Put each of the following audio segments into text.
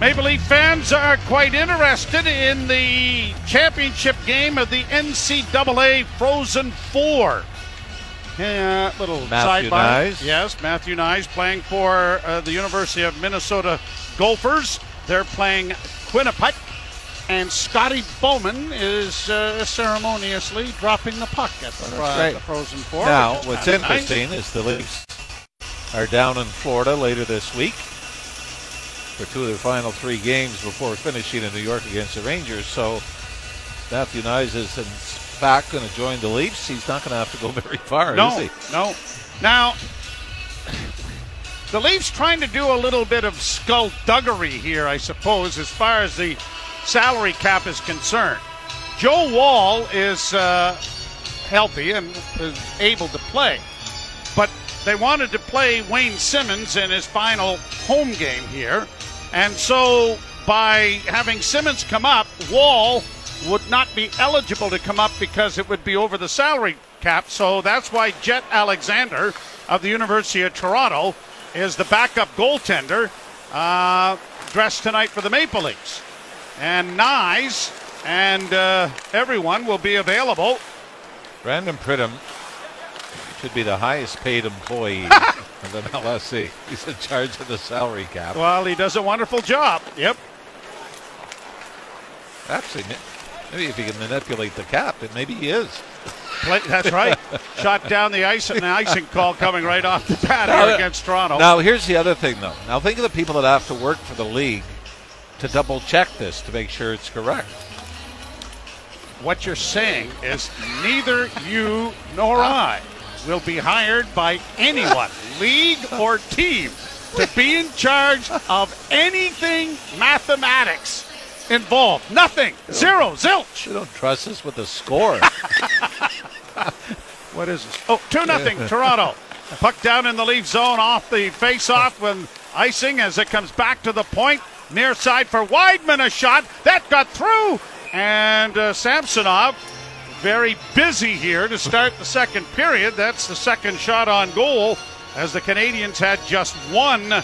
Maple Leaf fans are quite interested in the championship game of the NCAA Frozen Four. Yeah, little Matthew. Knies. Yes, Matthew Knies playing for uh, the University of Minnesota Gophers. They're playing Quinnipiac. And Scotty Bowman is uh, ceremoniously dropping the puck at the, right. the Frozen Four. Now, what's kinda nice. interesting is the Leafs are down in Florida later this week for two of their final three games before finishing in New York against the Rangers. So Matthew Knies is in fact going to join the Leafs. He's not going to have to go very far, No, is he? no. Now, the Leafs trying to do a little bit of skullduggery here, I suppose, as far as the salary cap is concerned. Joe Woll is uh, healthy and is able to play, but they wanted to play Wayne Simmonds in his final home game here, and so by having Simmonds come up, Woll would not be eligible to come up because it would be over the salary cap. So that's why Jett Alexander of the University of Toronto is the backup goaltender uh, dressed tonight for the Maple Leafs. And Knies and uh, everyone will be available. Brandon Pridham should be the highest paid employee of MLSE. He's in charge of the salary cap. Well, he does a wonderful job. Yep. Actually, maybe if he can manipulate the cap, then maybe he is. Play, that's right. Shot down the ice and the icing call coming right off the bat here against Toronto. Now, here's the other thing, though. Now, think of the people that have to work for the league to double check this to make sure it's correct. What you're saying is neither you nor I will be hired by anyone, league or team, to be in charge of anything mathematics involved. Nothing. Zero. Zilch. You don't trust us with the score. What is this? Oh, 2 nothing Toronto. Puck down in the leaf zone off the face off with icing as it comes back to the point. Near side for Wideman, a shot. That got through. And uh, Samsonov very busy here to start the second period. That's the second shot on goal as the Canadiens had just one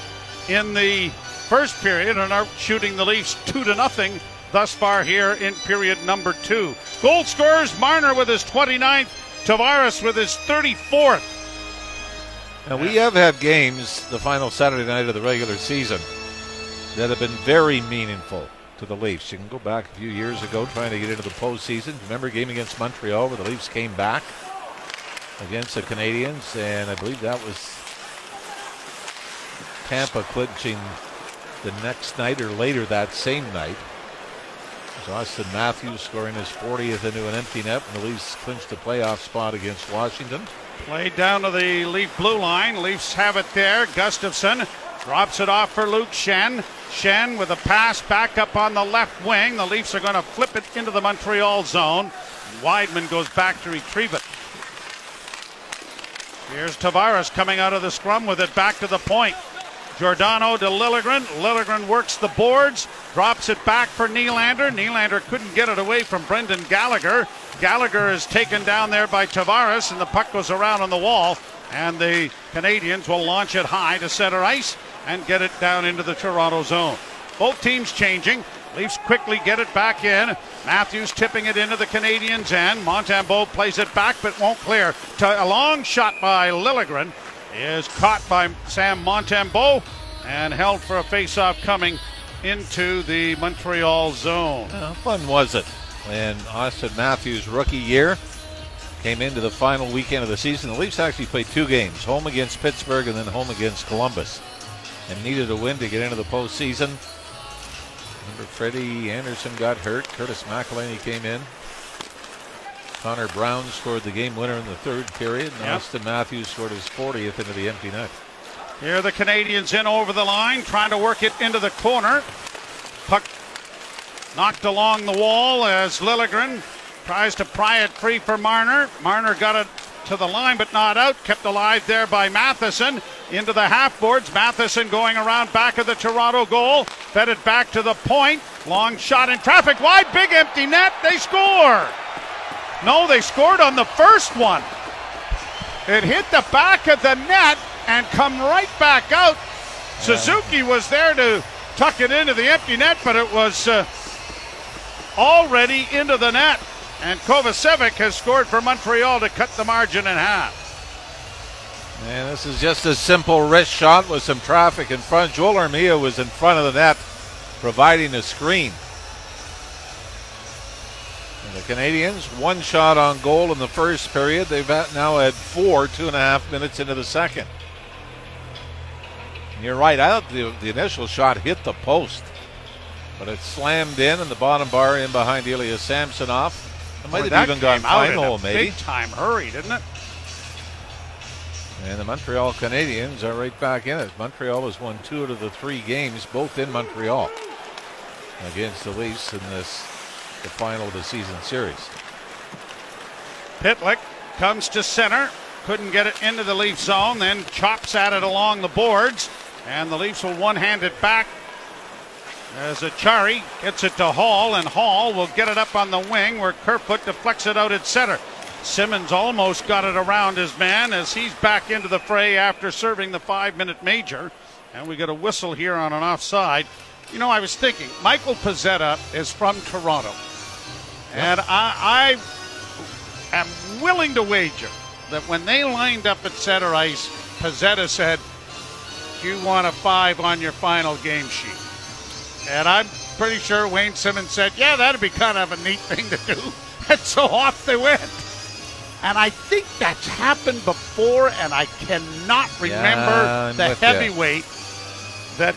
in the first period and are shooting the Leafs two to nothing thus far here in period number two. Goal scorers Marner with his 29th, Tavares with his 34th. now, we have had games the final Saturday night of the regular season that have been very meaningful to the Leafs. You can go back a few years ago trying to get into the postseason. Remember a game against Montreal where the Leafs came back against the Canadiens, and I believe that was Tampa clinching the next night or later that same night. It was Auston Matthews scoring his 40th into an empty net, and the Leafs clinched the playoff spot against Washington. Played down to the Leaf blue line. Leafs have it there. Gustafsson drops it off for Luke Schenn. Schenn with a pass back up on the left wing. The Leafs are going to flip it into the Montreal zone. Wideman goes back to retrieve it. Here's Tavares coming out of the scrum with it back to the point. Giordano to Liljegren. Liljegren works the boards, drops it back for Nylander. Nylander couldn't get it away from Brendan Gallagher. Gallagher is taken down there by Tavares, and the puck goes around on the wall. And the Canadiens will launch it high to center ice and get it down into the Toronto zone. Both teams changing. Leafs quickly get it back in. Matthews tipping it into the Canadiens' end. Montembeault plays it back but won't clear. To a long shot by Liljegren is caught by Sam Montembeault and held for a face-off coming into the Montreal zone. How fun was it when Auston Matthews' rookie year came into the final weekend of the season? The Leafs actually played two games home against Pittsburgh and then home against Columbus and needed a win to get into the postseason. Remember, Freddie Andersen got hurt. Curtis McElhinney came in. Connor Brown scored the game winner in the third period. And Yep. Auston Matthews scored his 40th into the empty net. Here the Canadiens in over the line, trying to work it into the corner. Puck knocked along the wall as Liljegren tries to pry it free for Marner. Marner got it to the line but not out. Kept alive there by Matheson. Into the half boards. Matheson going around back of the Toronto goal. Fed it back to the point. Long shot in traffic wide. Big empty net. They score. No, they scored on the first one. It hit the back of the net and come right back out. Suzuki was there to tuck it into the empty net, but it was uh, already into the net. And Kovacevic has scored for Montreal to cut the margin in half. And this is just a simple wrist shot with some traffic in front. Joel Armia was in front of the net, providing a screen. And the Canadiens, one shot on goal in the first period. They've now had four, two and a half minutes into the second. And you're right. I thought the, the initial shot hit the post, but it slammed in, and the bottom bar in behind Ilya Samsonov. It might Boy, have even gone final, maybe. Big time hurry, didn't it? And the Montreal Canadiens are right back in it. Montreal has won two out of the three games, both in Montreal, against the Leafs in this the final of the season series. Pitlick comes to center, couldn't get it into the Leaf zone, then chops at it along the boards, and the Leafs will one-hand it back as Acciari gets it to Holl, and Holl will get it up on the wing where Kerfoot deflects it out at center. Simmonds almost got it around his man as he's back into the fray after serving the five minute major. And we get a whistle here on an offside. You know, I was thinking, Michael Pezzetta is from Toronto. And I, I am willing to wager that when they lined up at center ice, Pezzetta said, you want a five on your final game sheet? And I'm pretty sure Wayne Simmonds said, Yeah, that'd be kind of a neat thing to do. And so off they went. And I think that's happened before, and I cannot remember Yeah, the heavyweight that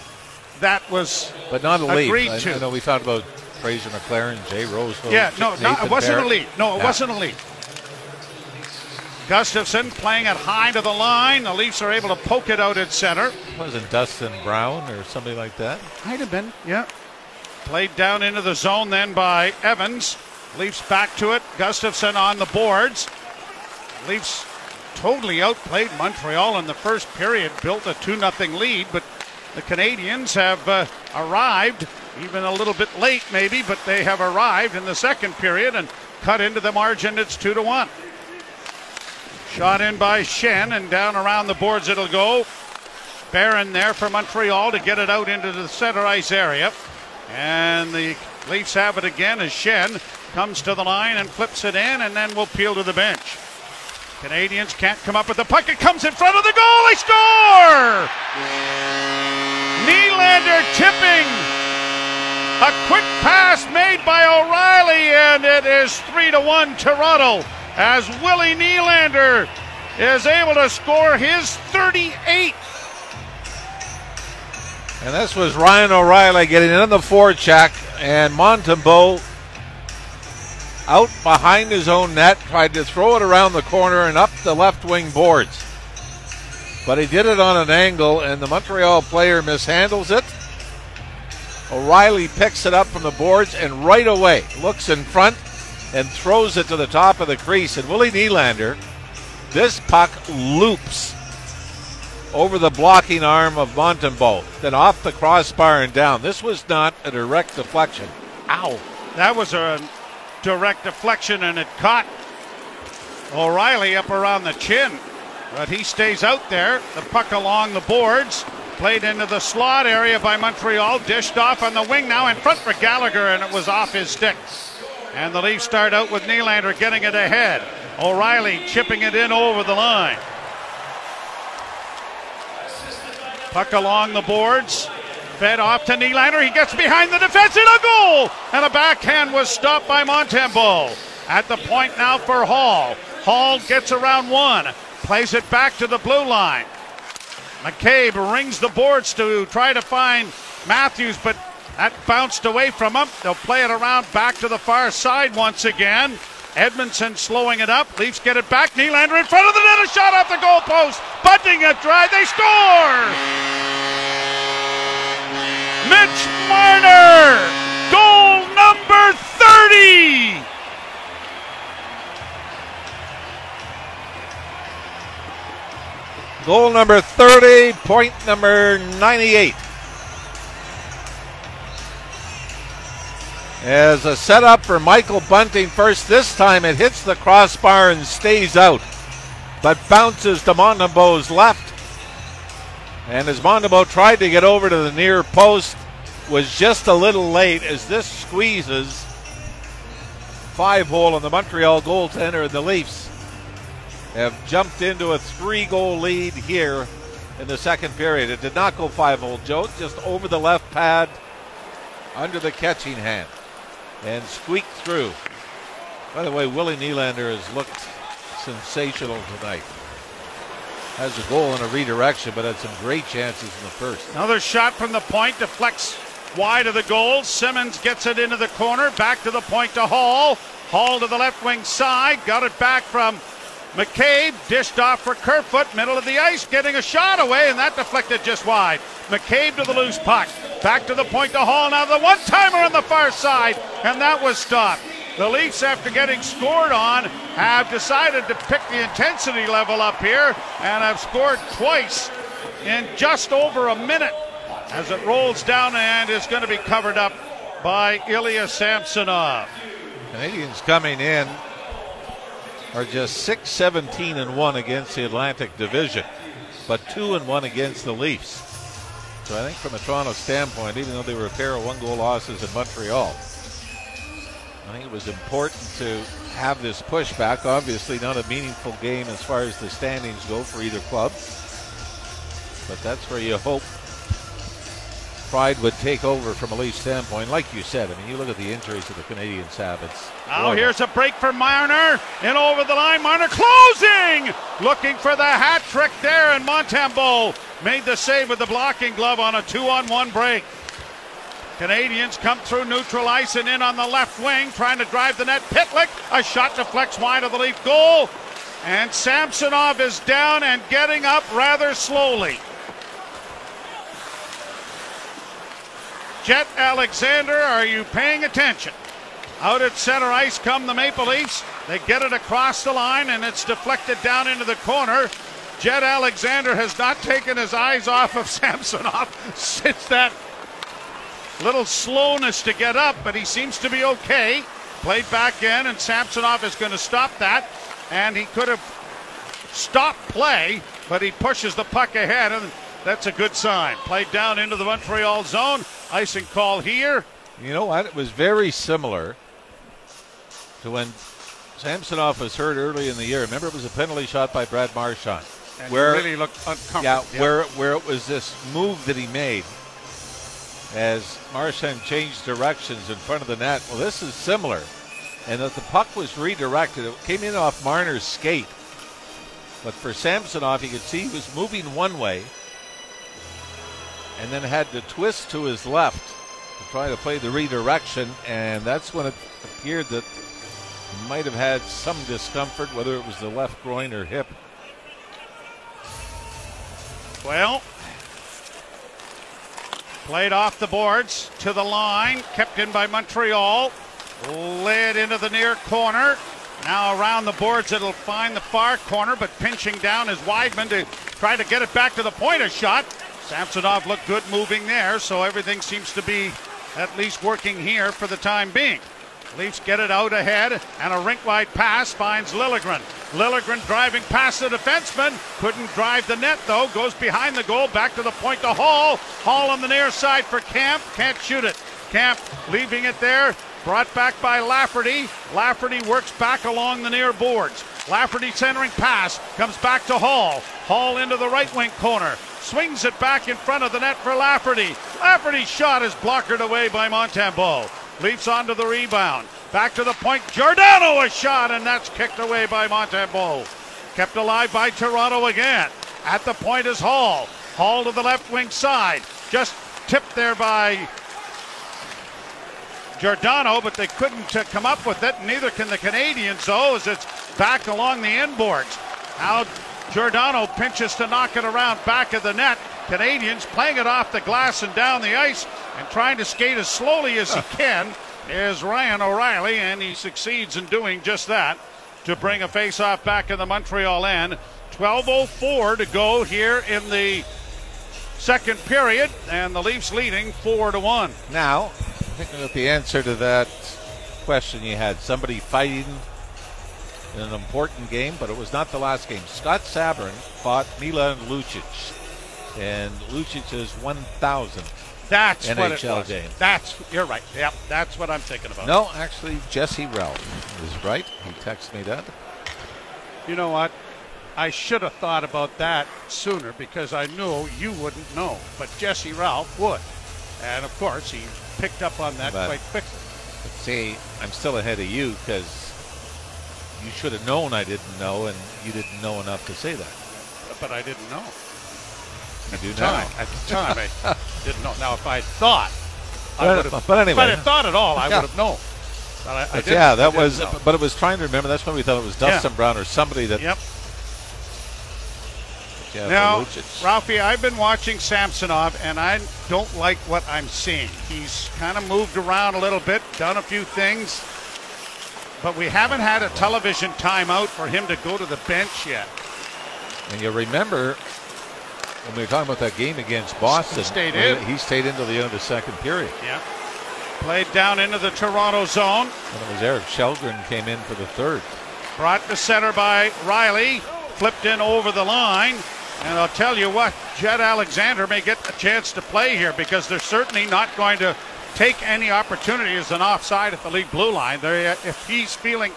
that was. But not elite. Agreed I, to. I know we talked about Fraser McLaren, Jay Rose. Yeah, no, no, it wasn't Barrett. elite. No, it Yeah. wasn't elite. Gustafsson playing it high to the line. The Leafs are able to poke it out at center. Wasn't Dustin Brown or somebody like that? Might have been, yeah. Played down into the zone then by Evans. Leafs back to it. Gustafsson on the boards. Leafs totally outplayed Montreal in the first period, built a 2 0 lead, but the Canadiens have uh, arrived, even a little bit late maybe, but they have arrived in the second period and cut into the margin. It's 2 to 1. Shot in by Schenn, and down around the boards it'll go. Barron there for Montreal to get it out into the center ice area. And the Leafs have it again as Schenn comes to the line and flips it in, and then will peel to the bench. Canadiens can't come up with the puck. It comes in front of the goal. They score! Nylander tipping. A quick pass made by O'Reilly, and it is 3 to 1 Toronto as Willie Nylander is able to score his 38th. And this was Ryan O'Reilly getting in on the forecheck, and Montembeault out behind his own net, tried to throw it around the corner and up the left wing boards. But he did it on an angle, and the Montreal player mishandles it. O'Reilly picks it up from the boards and right away looks in front and throws it to the top of the crease. And Willie Nylander, this puck loops over the blocking arm of Montembeault, then off the crossbar and down. This was not a direct deflection. Ow. That was a direct deflection, and it caught O'Reilly up around the chin. But he stays out there. The puck along the boards. Played into the slot area by Montreal. Dished off on the wing now in front for Gallagher, and it was off his stick. And the Leafs start out with Nylander getting it ahead. O'Reilly chipping it in over the line. Puck along the boards. Fed off to Nylander. He gets behind the defense and a goal. And a backhand was stopped by Montembeault. At the point now for Holl. Holl gets around one. Plays it back to the blue line. McCabe rings the boards to try to find Matthews, but that bounced away from him. They'll play it around back to the far side once again. Edmundson slowing it up. Leafs get it back. Nylander in front of the net. A shot off the goalpost. Bunting a drive. They score! Marner! Goal number 30! Goal number 30, point number 98. As a setup for Michael Bunting first. This time it hits the crossbar and stays out, but bounces to Montembeault's left. And as Montembeault tried to get over to the near post, was just a little late as this squeezes five hole on the Montreal goaltender and the Leafs have jumped into a three goal lead here in the second period. It did not go five hole, Joe, just over the left pad under the catching hand and squeaked through. By the way, Willie Nylander has looked sensational tonight. Has a goal and a redirection, but had some great chances in the first. Another shot from the point deflects wide of the goal. Simmonds gets it into the corner, back to the point to Holl. Holl to the left wing side, got it back from McCabe, dished off for Kerfoot, middle of the ice, getting a shot away, and that deflected just wide. McCabe to the loose puck, back to the point to Holl. Now the one timer on the far side, and that was stopped. The Leafs, after getting scored on, have decided to pick the intensity level up here and have scored twice in just over a minute as it rolls down and is going to be covered up by Ilya Samsonov. Canadiens coming in are just 6 17 and 1 against the Atlantic Division, but 2 and 1 against the Leafs. So I think from a Toronto standpoint, even though they were a pair of one goal losses in Montreal, I think it was important to have this pushback. Obviously, not a meaningful game as far as the standings go for either club. But that's where you hope pride would take over from a Leaf standpoint. Like you said, I mean, you look at the injuries that the Canadiens have. It's now here's a break for Marner and over the line. Marner closing, looking for the hat trick there, and Montembeault made the save with the blocking glove on a two-on-one break. Canadiens come through neutral ice and in on the left wing, trying to drive the net. Pitlick, a shot deflects wide of the Leaf goal. And Samsonov is down and getting up rather slowly. Jett Alexander, are you paying attention? Out at center ice come the Maple Leafs. They get it across the line and it's deflected down into the corner. Jett Alexander has not taken his eyes off of Samsonov since that Little slowness to get up, but he seems to be okay. Played back in, and Samsonov is going to stop that. And he could have stopped play, but he pushes the puck ahead, and that's a good sign. Played down into the Montreal zone. Icing call here. You know what? It was very similar to when Samsonov was hurt early in the year. Remember, it was a penalty shot by Brad Marchand. And where really looked uncomfortable. Yeah, yeah, where where it was this move that he made as Marchand changed directions in front of the net. Well, this is similar, and that the puck was redirected. It came in off Marner's skate, but for Samsonov, you could see he was moving one way, and then had to twist to his left to try to play the redirection, and that's when it appeared that he might have had some discomfort, whether it was the left groin or hip. Well, Played off the boards to the line, kept in by Montreal. Led into the near corner. Now around the boards, it'll find the far corner, but pinching down is Wideman to try to get it back to the point of shot. Samsonov looked good moving there, so everything seems to be at least working here for the time being. Leafs get it out ahead, and a rink wide pass finds Liljegren. Liljegren driving past the defenseman. Couldn't drive the net, though. Goes behind the goal, back to the point to Holl. Holl on the near side for Kampf. Can't shoot it. Kampf leaving it there. Brought back by Lafferty. Lafferty works back along the near boards. Lafferty centering pass. Comes back to Holl. Holl into the right wing corner. Swings it back in front of the net for Lafferty. Lafferty's shot is blockered away by Montembeault. Leafs onto the rebound. Back to the point. Giordano a shot, and that's kicked away by Montembeault. Kept alive by Toronto again. At the point is Holl. Holl to the left wing side. Just tipped there by Giordano, but they couldn't uh, come up with it. Neither can the Canadiens, though, as it's back along the inboards. Now Giordano pinches to knock it around back of the net. Canadiens playing it off the glass and down the ice and trying to skate as slowly as he can is Ryan O'Reilly, and he succeeds in doing just that to bring a face-off back in the Montreal end. 12:04 to go here in the second period, and the Leafs leading four to one. Now, thinking of the answer to that question you had, somebody fighting in an important game, but it was not the last game. Scott Sabourin fought Milan Lucic, and Lucic's 1,000 That's what it NHL was. game. That's you're right. Yep, that's what I'm thinking about. No, actually, Jesse Ralph is right. He texted me that. You know what? I should have thought about that sooner because I knew you wouldn't know, but Jesse Ralph would. And of course, he picked up on that But- quite quickly. See, I'm still ahead of you because you should have known I didn't know, and you didn't know enough to say that. But I didn't know. You do Time. now. At the time, I didn't know. Now, if I had thought, I would have. but anyway. if I had thought at all, I Yeah. would have known. But I, I But yeah, that didn't was. know. But it was trying to remember. That's when we thought it was Dustin Brown or somebody that. Yep. Yeah, Now. Ralphie, I've been watching Samsonov, and I don't like what I'm seeing. He's kind of moved around a little bit, done a few things, but we haven't had a television timeout for him to go to the bench yet. And you remember when we were talking about that game against Boston, stayed in. He stayed into the end of the second period. Yeah. Played down into the Toronto zone. And it was Eric Källgren came in for the third. Brought to center by Riley. Flipped in over the line. And I'll tell you what, Jett Alexander may get a chance to play here because they're certainly not going to take any opportunity as an offside at the league blue line. They're, if he's feeling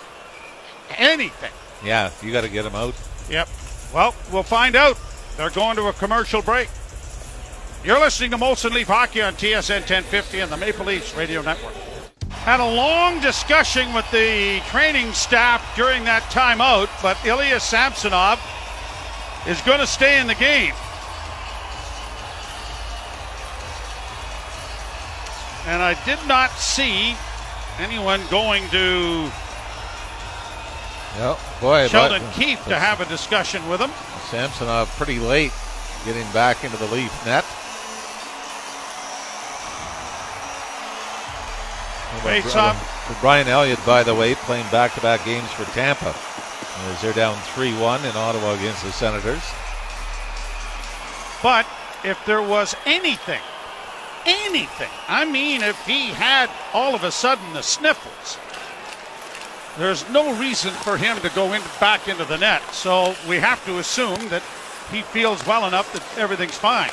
anything. Yeah, you got to get him out. Yep. Well, we'll find out. They're going to a commercial break. You're listening to Molson Leaf Hockey on TSN 1050 and the Maple Leafs Radio Network. Had a long discussion with the training staff during that timeout, but Ilya Samsonov is going to stay in the game. And I did not see anyone going to. Boy, Sheldon but- Keefe to have a discussion with him. Samsonov pretty late getting back into the Leaf net. Face off. for Brian Elliott, by the way, playing back-to-back games for Tampa. As they're down 3-1 in Ottawa against the Senators. But if there was anything, anything, I mean, if he had all of a sudden the sniffles, there's no reason for him to go in, back into the net. So we have to assume that he feels well enough that everything's fine.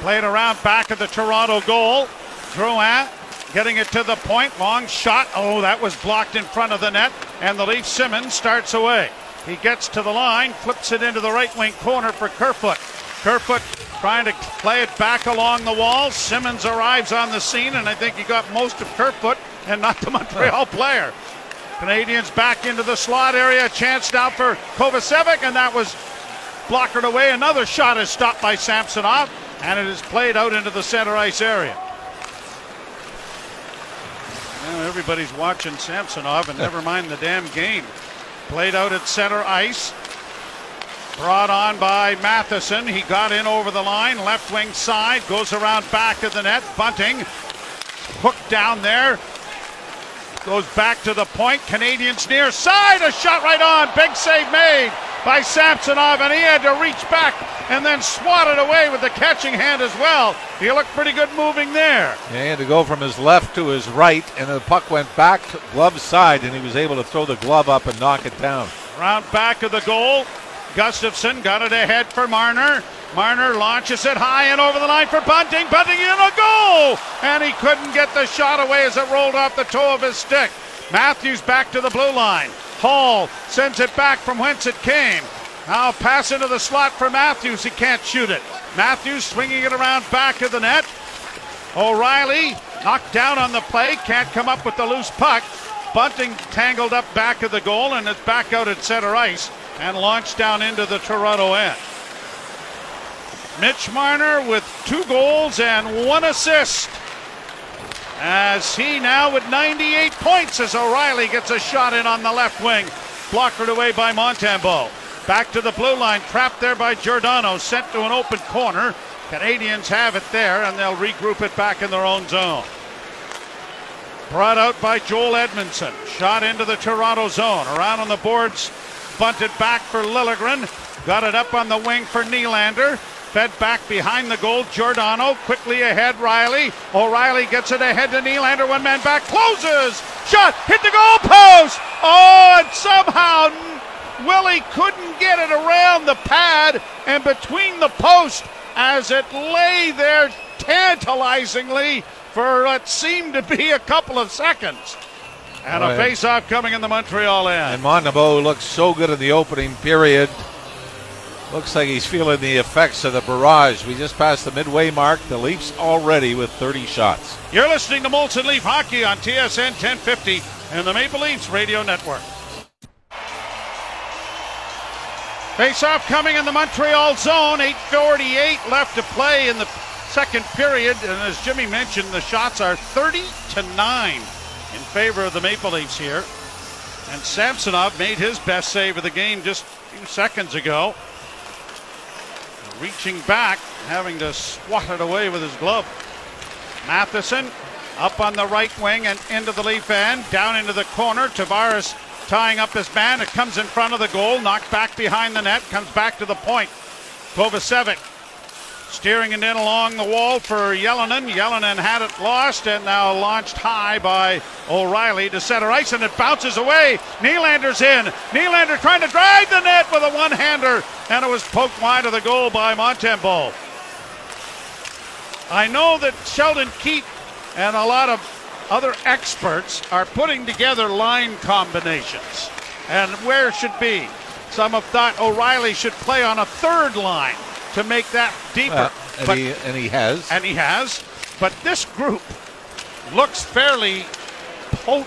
Played around back of the Toronto goal. Drouin getting it to the point. Long shot. Oh, that was blocked in front of the net. And the Leaf Simmonds starts away. He gets to the line, flips it into the right wing corner for Kerfoot. Kerfoot trying to play it back along the wall. Simmonds arrives on the scene, and I think he got most of Kerfoot and not the Montreal player. Canadiens back into the slot area. Chance now for Kovacevic, and that was blockered away. Another shot is stopped by Samsonov, and it is played out into the center ice area. Now everybody's watching Samsonov, and never mind the damn game. Played out at center ice. Brought on by Matheson. He got in over the line, left wing side, goes around back of the net. Bunting hooked down there. Goes back to the point. Canadiens near side. A shot right on. Big save made by Samsonov, and he had to reach back and then swat it away with the catching hand as well. He looked pretty good moving there. Yeah, he had to go from his left to his right, and the puck went back to glove side, and he was able to throw the glove up and knock it down. Round back of the goal. Gustafsson got it ahead for Marner. Marner launches it high and over the line for Bunting. Bunting in a goal! And he couldn't get the shot away as it rolled off the toe of his stick. Matthews back to the blue line. Holl sends it back from whence it came. Now pass into the slot for Matthews. He can't shoot it. Matthews swinging it around back of the net. O'Reilly knocked down on the play. Can't come up with the loose puck. Bunting tangled up back of the goal and it's back out at center ice and launched down into the Toronto end. Mitch Marner with two goals and one assist. As he now with 98 points as O'Reilly gets a shot in on the left wing. Blockered away by Montembeault. Back to the blue line, trapped there by Giordano, sent to an open corner. Canadiens have it there and they'll regroup it back in their own zone. Brought out by Joel Edmundson. Shot into the Toronto zone. Around on the boards. Bunted back for Liljegren. Got it up on the wing for Nylander. Fed back behind the goal. Giordano quickly ahead. Riley. O'Reilly gets it ahead to Nylander. One man back. Closes. Shot. Hit the goal post. Oh, and somehow Willie couldn't get it around the pad and between the post as it lay there tantalizingly for what seemed to be a couple of seconds. And a face-off coming in the Montreal end. And Montembeault looks so good in the opening period. Looks like he's feeling the effects of the barrage. We just passed the midway mark. The Leafs already with 30 shots. You're listening to Molson Leaf Hockey on TSN 1050 and the Maple Leafs Radio Network. Face-off coming in the Montreal zone. 8:48 left to play in the second period, and as Jimmy mentioned, the shots are 30 to nine in favor of the Maple Leafs here. And Samsonov made his best save of the game just a few seconds ago. Reaching back, having to swat it away with his glove. Matheson up on the right wing and into the Leaf end, down into the corner. Tavares tying up his man. It comes in front of the goal, knocked back behind the net, comes back to the point. Kovacevic Steering it in along the wall for Ylönen. Ylönen had it lost and now launched high by O'Reilly to center ice and it bounces away. Nylander's in. Nylander trying to drive the net with a one-hander and it was poked wide of the goal by Montembeault. I know that Sheldon Keefe and a lot of other experts are putting together line combinations and where should be. Some have thought O'Reilly should play on a third line to make that deeper. Uh, and, but, he, and he has. And he has. But this group looks fairly potent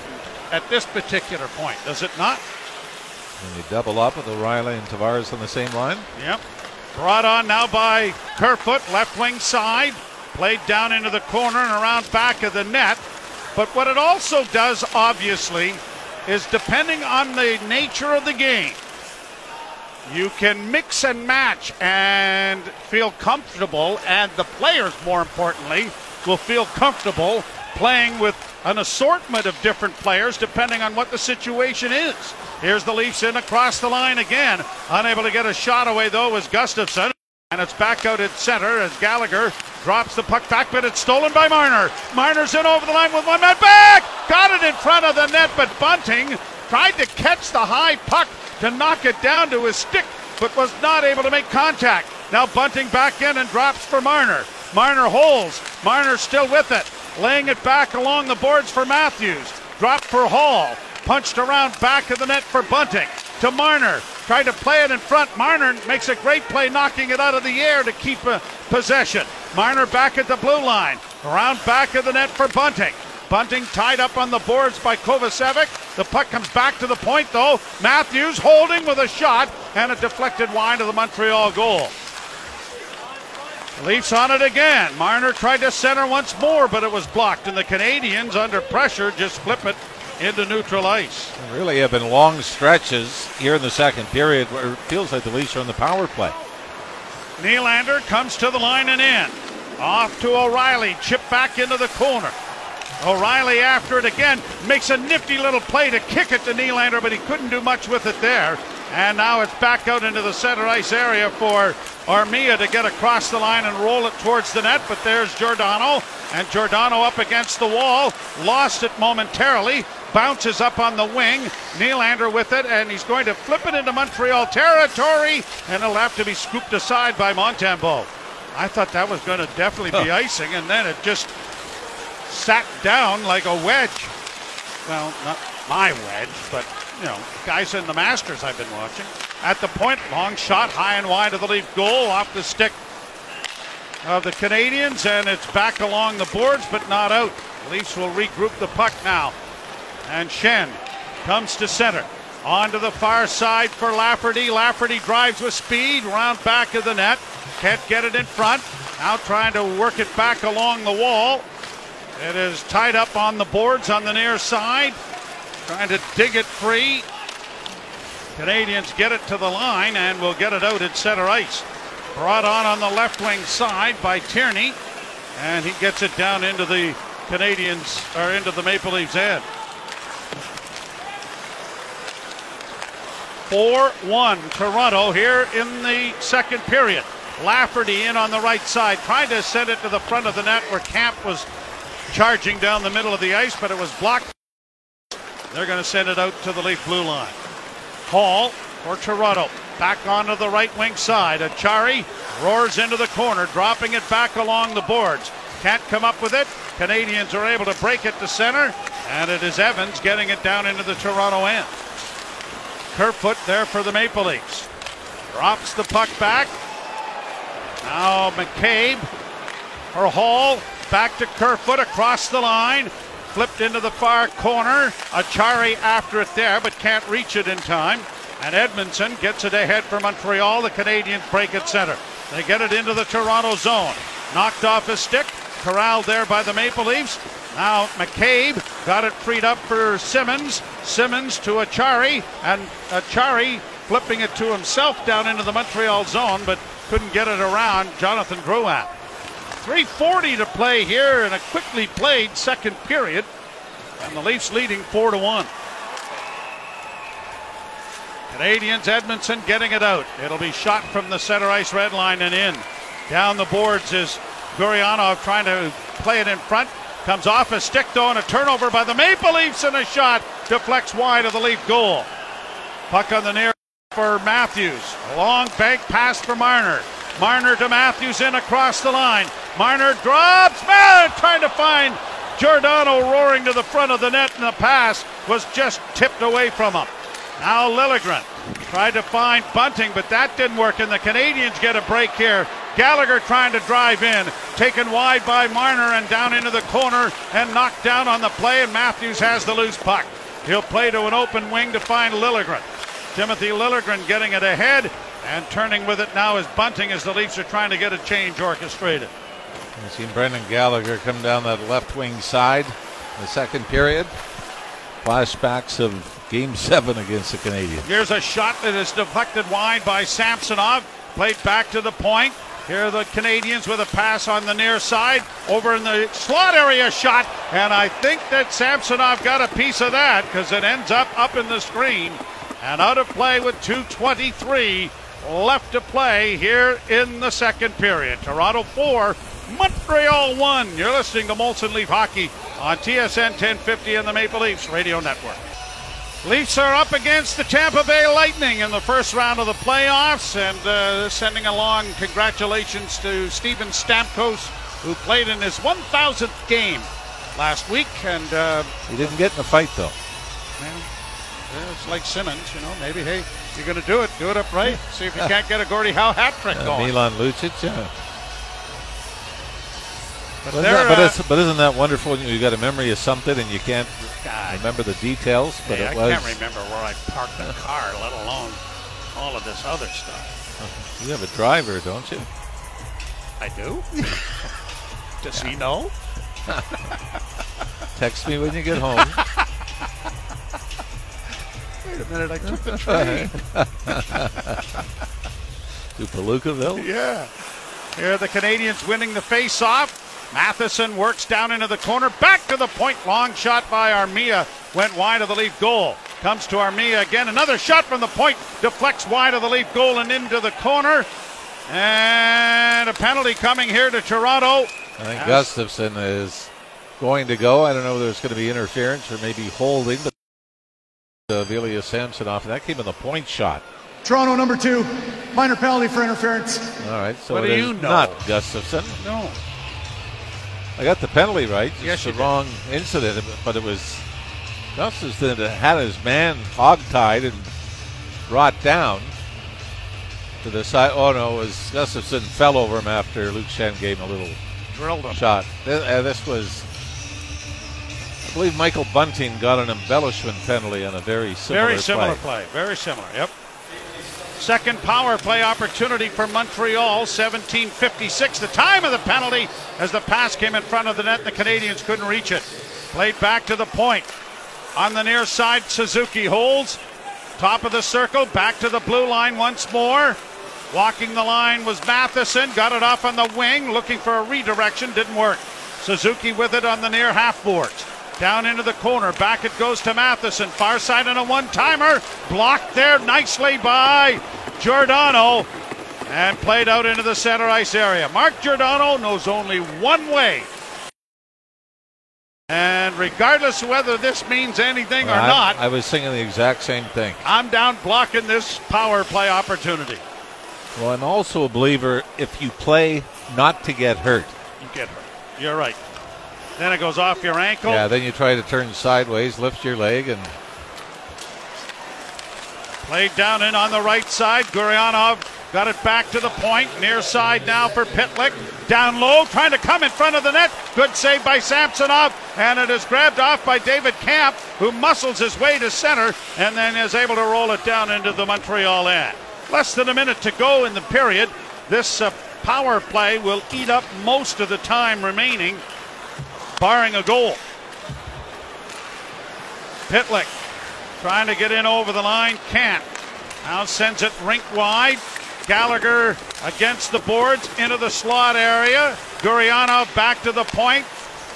at this particular point, does it not? And you double up with O'Reilly and Tavares on the same line? Yep. Brought on now by Kerfoot, left wing side. Played down into the corner and around back of the net. But what it also does, obviously, is depending on the nature of the game, you can mix and match and feel comfortable, and the players, more importantly, will feel comfortable playing with an assortment of different players depending on what the situation is. Here's the Leafs in across the line again. Unable to get a shot away, though, was Gustafsson. And it's back out at center as Gallagher drops the puck back, but it's stolen by Marner. Marner's in over the line with one man back. Got it in front of the net, but Bunting tried to catch the high puck to knock it down to his stick, but was not able to make contact. Now Bunting back in and drops for Marner. Marner holds. Marner still with it. Laying it back along the boards for Matthews. Drop for Holl. Punched around back of the net for Bunting. To Marner. Tried to play it in front. Marner makes a great play knocking it out of the air to keep a possession. Marner back at the blue line. Around back of the net for Bunting. Bunting tied up on the boards by Kovacevic. The puck comes back to the point, though. Matthews holding with a shot and a deflected wide of the Montreal goal. Leafs on it again. Marner tried to center once more, but it was blocked, and the Canadiens, under pressure, just flip it into neutral ice. There really have been long stretches here in the second period where it feels like the Leafs are on the power play. Nylander comes to the line and in. Off to O'Reilly. Chip back into the corner. O'Reilly after it again makes a nifty little play to kick it to Nylander, but he couldn't do much with it there. And now it's back out into the center ice area for Armia to get across the line and roll it towards the net. But there's Giordano, and Giordano up against the wall, lost it momentarily, bounces up on the wing. Nylander with it, and he's going to flip it into Montreal territory, and it'll have to be scooped aside by Montembeault. I thought that was going to definitely be icing, and then it just sat down like a wedge. Well, not my wedge, but, you know, guys in the Masters I've been watching. At the point, long shot high and wide of the Leaf goal off the stick of the Canadiens, and it's back along the boards, but not out. Leafs will regroup the puck now. And Schenn comes to center. On to the far side for Lafferty. Lafferty drives with speed, round back of the net. Can't get it in front. Now trying to work it back along the wall. It is tied up on the boards on the near side. Trying to dig it free. Canadiens get it to the line and will get it out at center ice. Brought on on the left wing side by Tierney. And he gets it down into the Canadiens, or into the Maple Leafs end. 4 1 Toronto here in the second period. Lafferty in on the right side, trying to send it to the front of the net where Kampf was charging down the middle of the ice, but it was blocked. They're going to send it out to the Leaf blue line. Holl for Toronto. Back onto the right wing side. Acciari roars into the corner, dropping it back along the boards. Can't come up with it. Canadiens are able to break it to center, and it is Evans getting it down into the Toronto end. Kerfoot there for the Maple Leafs. Drops the puck back. Now McCabe for Holl. Back to Kerfoot across the line. Flipped into the far corner. Acciari after it there, but can't reach it in time. And Edmundson gets it ahead for Montreal. The Canadiens break it center. They get it into the Toronto zone. Knocked off his stick. Corralled there by the Maple Leafs. Now McCabe got it freed up for Simmonds. Simmonds to Acciari. And Acciari flipping it to himself down into the Montreal zone, but couldn't get it around Jonathan Drouin. 340 to play here in a quickly played second period. And the Leafs leading 4 to 1. Canadiens, Edmundson getting it out. It'll be shot from the center ice red line and in. Down the boards is Gurianov trying to play it in front. Comes off a stick though and a turnover by the Maple Leafs and a shot deflects wide of the Leaf goal. Puck on the near for Matthews. A long bank pass for Marner. Marner to Matthews in across the line. Marner drops. Man, trying to find Giordano roaring to the front of the net, and the pass was just tipped away from him. Now Liljegren tried to find Bunting, but that didn't work, and the Canadiens get a break here. Gallagher trying to drive in, taken wide by Marner and down into the corner and knocked down on the play, and Matthews has the loose puck. He'll play to an open wing to find Liljegren. Timothy Liljegren getting it ahead and turning with it now is Bunting as the Leafs are trying to get a change orchestrated. We've seen Brendan Gallagher come down that left wing side in the second period. Flashbacks of game seven against the Canadiens. Here's a shot that is deflected wide by Samsonov. Played back to the point. Here are the Canadiens with a pass on the near side. Over in the slot area shot. And I think that Samsonov got a piece of that because it ends up up in the screen and out of play with 2.23 left to play here in the second period. Toronto 4, Montreal 1. You're listening to Molson Leaf Hockey on TSN 1050 and the Maple Leafs Radio Network. Leafs are up against the Tampa Bay Lightning in the first round of the playoffs, and uh, sending along congratulations to Steven Stamkos, who played in his 1,000th game last week. And uh, he didn't get in a fight, though. Yeah, it's like Simmonds, you know. Maybe, hey, you're going to do it. Do it upright. See if you can't get a Gordie Howe hat trick uh, going. Milan Lucic, yeah. But, but, that, but, uh, but, isn't that wonderful? You got a memory of something and you can't God, remember the details. But hey, it I was. can't remember where I parked the car, let alone all of this other stuff. You have a driver, don't you? I do. Does he know? Text me when you get home. Wait a minute, I took the train. to Palookaville? Yeah. Here are the Canadiens winning the face-off. Matheson works down into the corner, back to the point. Long shot by Armia went wide of the Leaf goal. Comes to Armia again. Another shot from the point deflects wide of the Leaf goal and into the corner. And a penalty coming here to Toronto. I think As Gustafsson is going to go. I don't know whether it's going to be interference or maybe holding, but uh, Velia Samsonov. That came in the point shot. Toronto number two, minor penalty for interference. All right, so what it do is you know? not Gustafsson. No. I got the penalty right. It's yes, the did. wrong incident, but it was Gustafsson that had his man hog-tied and brought down to the side. Oh no, it was Gustafsson fell over him after Luke Schenn gave him a little Drilled him. shot. This, uh, this was, I believe, Michael Bunting got an embellishment penalty on a very similar Very similar play. play. Very similar. Yep. Second power play opportunity for Montreal, 17:56. The time of the penalty as the pass came in front of the net, and the Canadiens couldn't reach it. Played back to the point. On the near side, Suzuki holds. Top of the circle, back to the blue line once more. Walking the line was Matheson. Got it off on the wing, looking for a redirection. Didn't work. Suzuki with it on the near half boards. Down into the corner. Back it goes to Matheson. Far side on a one timer. Blocked there nicely by Giordano. And played out into the center ice area. Mark Giordano knows only one way And regardless whether this means anything or I, not, I was thinking the exact same thing. I'm down blocking this power play opportunity. Well, I'm also a believer if you play not to get hurt. You get hurt. You're right. Then it goes off your ankle. Yeah, then you try to turn sideways, lift your leg, and Played down in on the right side. Gurianov got it back to the point. Near side now for Pitlick. Down low, trying to come in front of the net. Good save by Samsonov. And it is grabbed off by David Kampf, who muscles his way to center and then is able to roll it down into the Montreal end. Less than a minute to go in the period. This uh, power play will eat up most of the time remaining, barring a goal. Pitlick trying to get in over the line, can't. Now sends it rink wide. Gallagher against the boards into the slot area. Gurianov back to the point.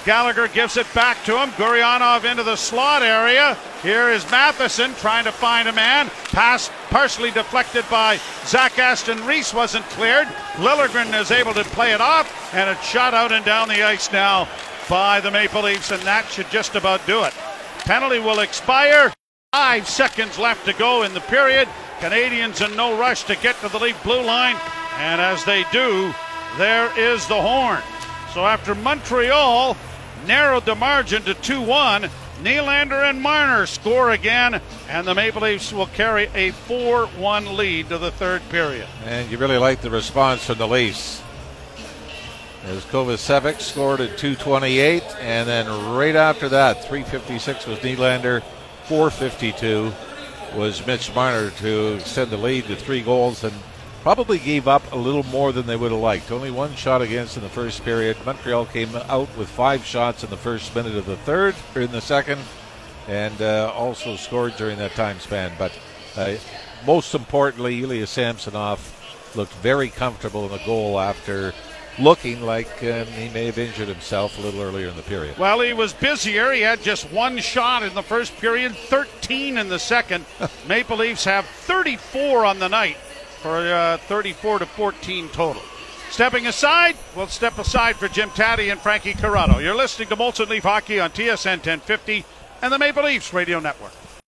Gallagher gives it back to him. Gurianov into the slot area. Here is Matheson trying to find a man. Pass partially deflected by Zach Aston Reese wasn't cleared. Liljegren is able to play it off, and it's shot out and down the ice now by the Maple Leafs, and that should just about do it. Penalty will expire. Five seconds left to go in the period. Canadiens in no rush to get to the lead blue line, and as they do, there is the horn. So after Montreal narrowed the margin to 2 1, Nylander and Marner score again, and the Maple Leafs will carry a 4 1 lead to the third period. and you really like the response from the Leafs. As Kovacevic scored at 228, and then right after that, 356 was Nylander, 452 was Mitch Marner to extend the lead to three goals and probably gave up a little more than they would have liked. Only one shot against in the first period. Montreal came out with five shots in the first minute of the third, or in the second, and uh, also scored during that time span. But uh, most importantly, Ilya Samsonov looked very comfortable in the goal after looking like um, he may have injured himself a little earlier in the period. Well, he was busier. He had just one shot in the first period, 13 in the second. Maple Leafs have 34 on the night for uh, 34 to 14 total. Stepping aside, we'll step aside for Jim Tatti and Frankie Corrado. You're listening to Molson Leaf Hockey on TSN 1050 and the Maple Leafs Radio Network.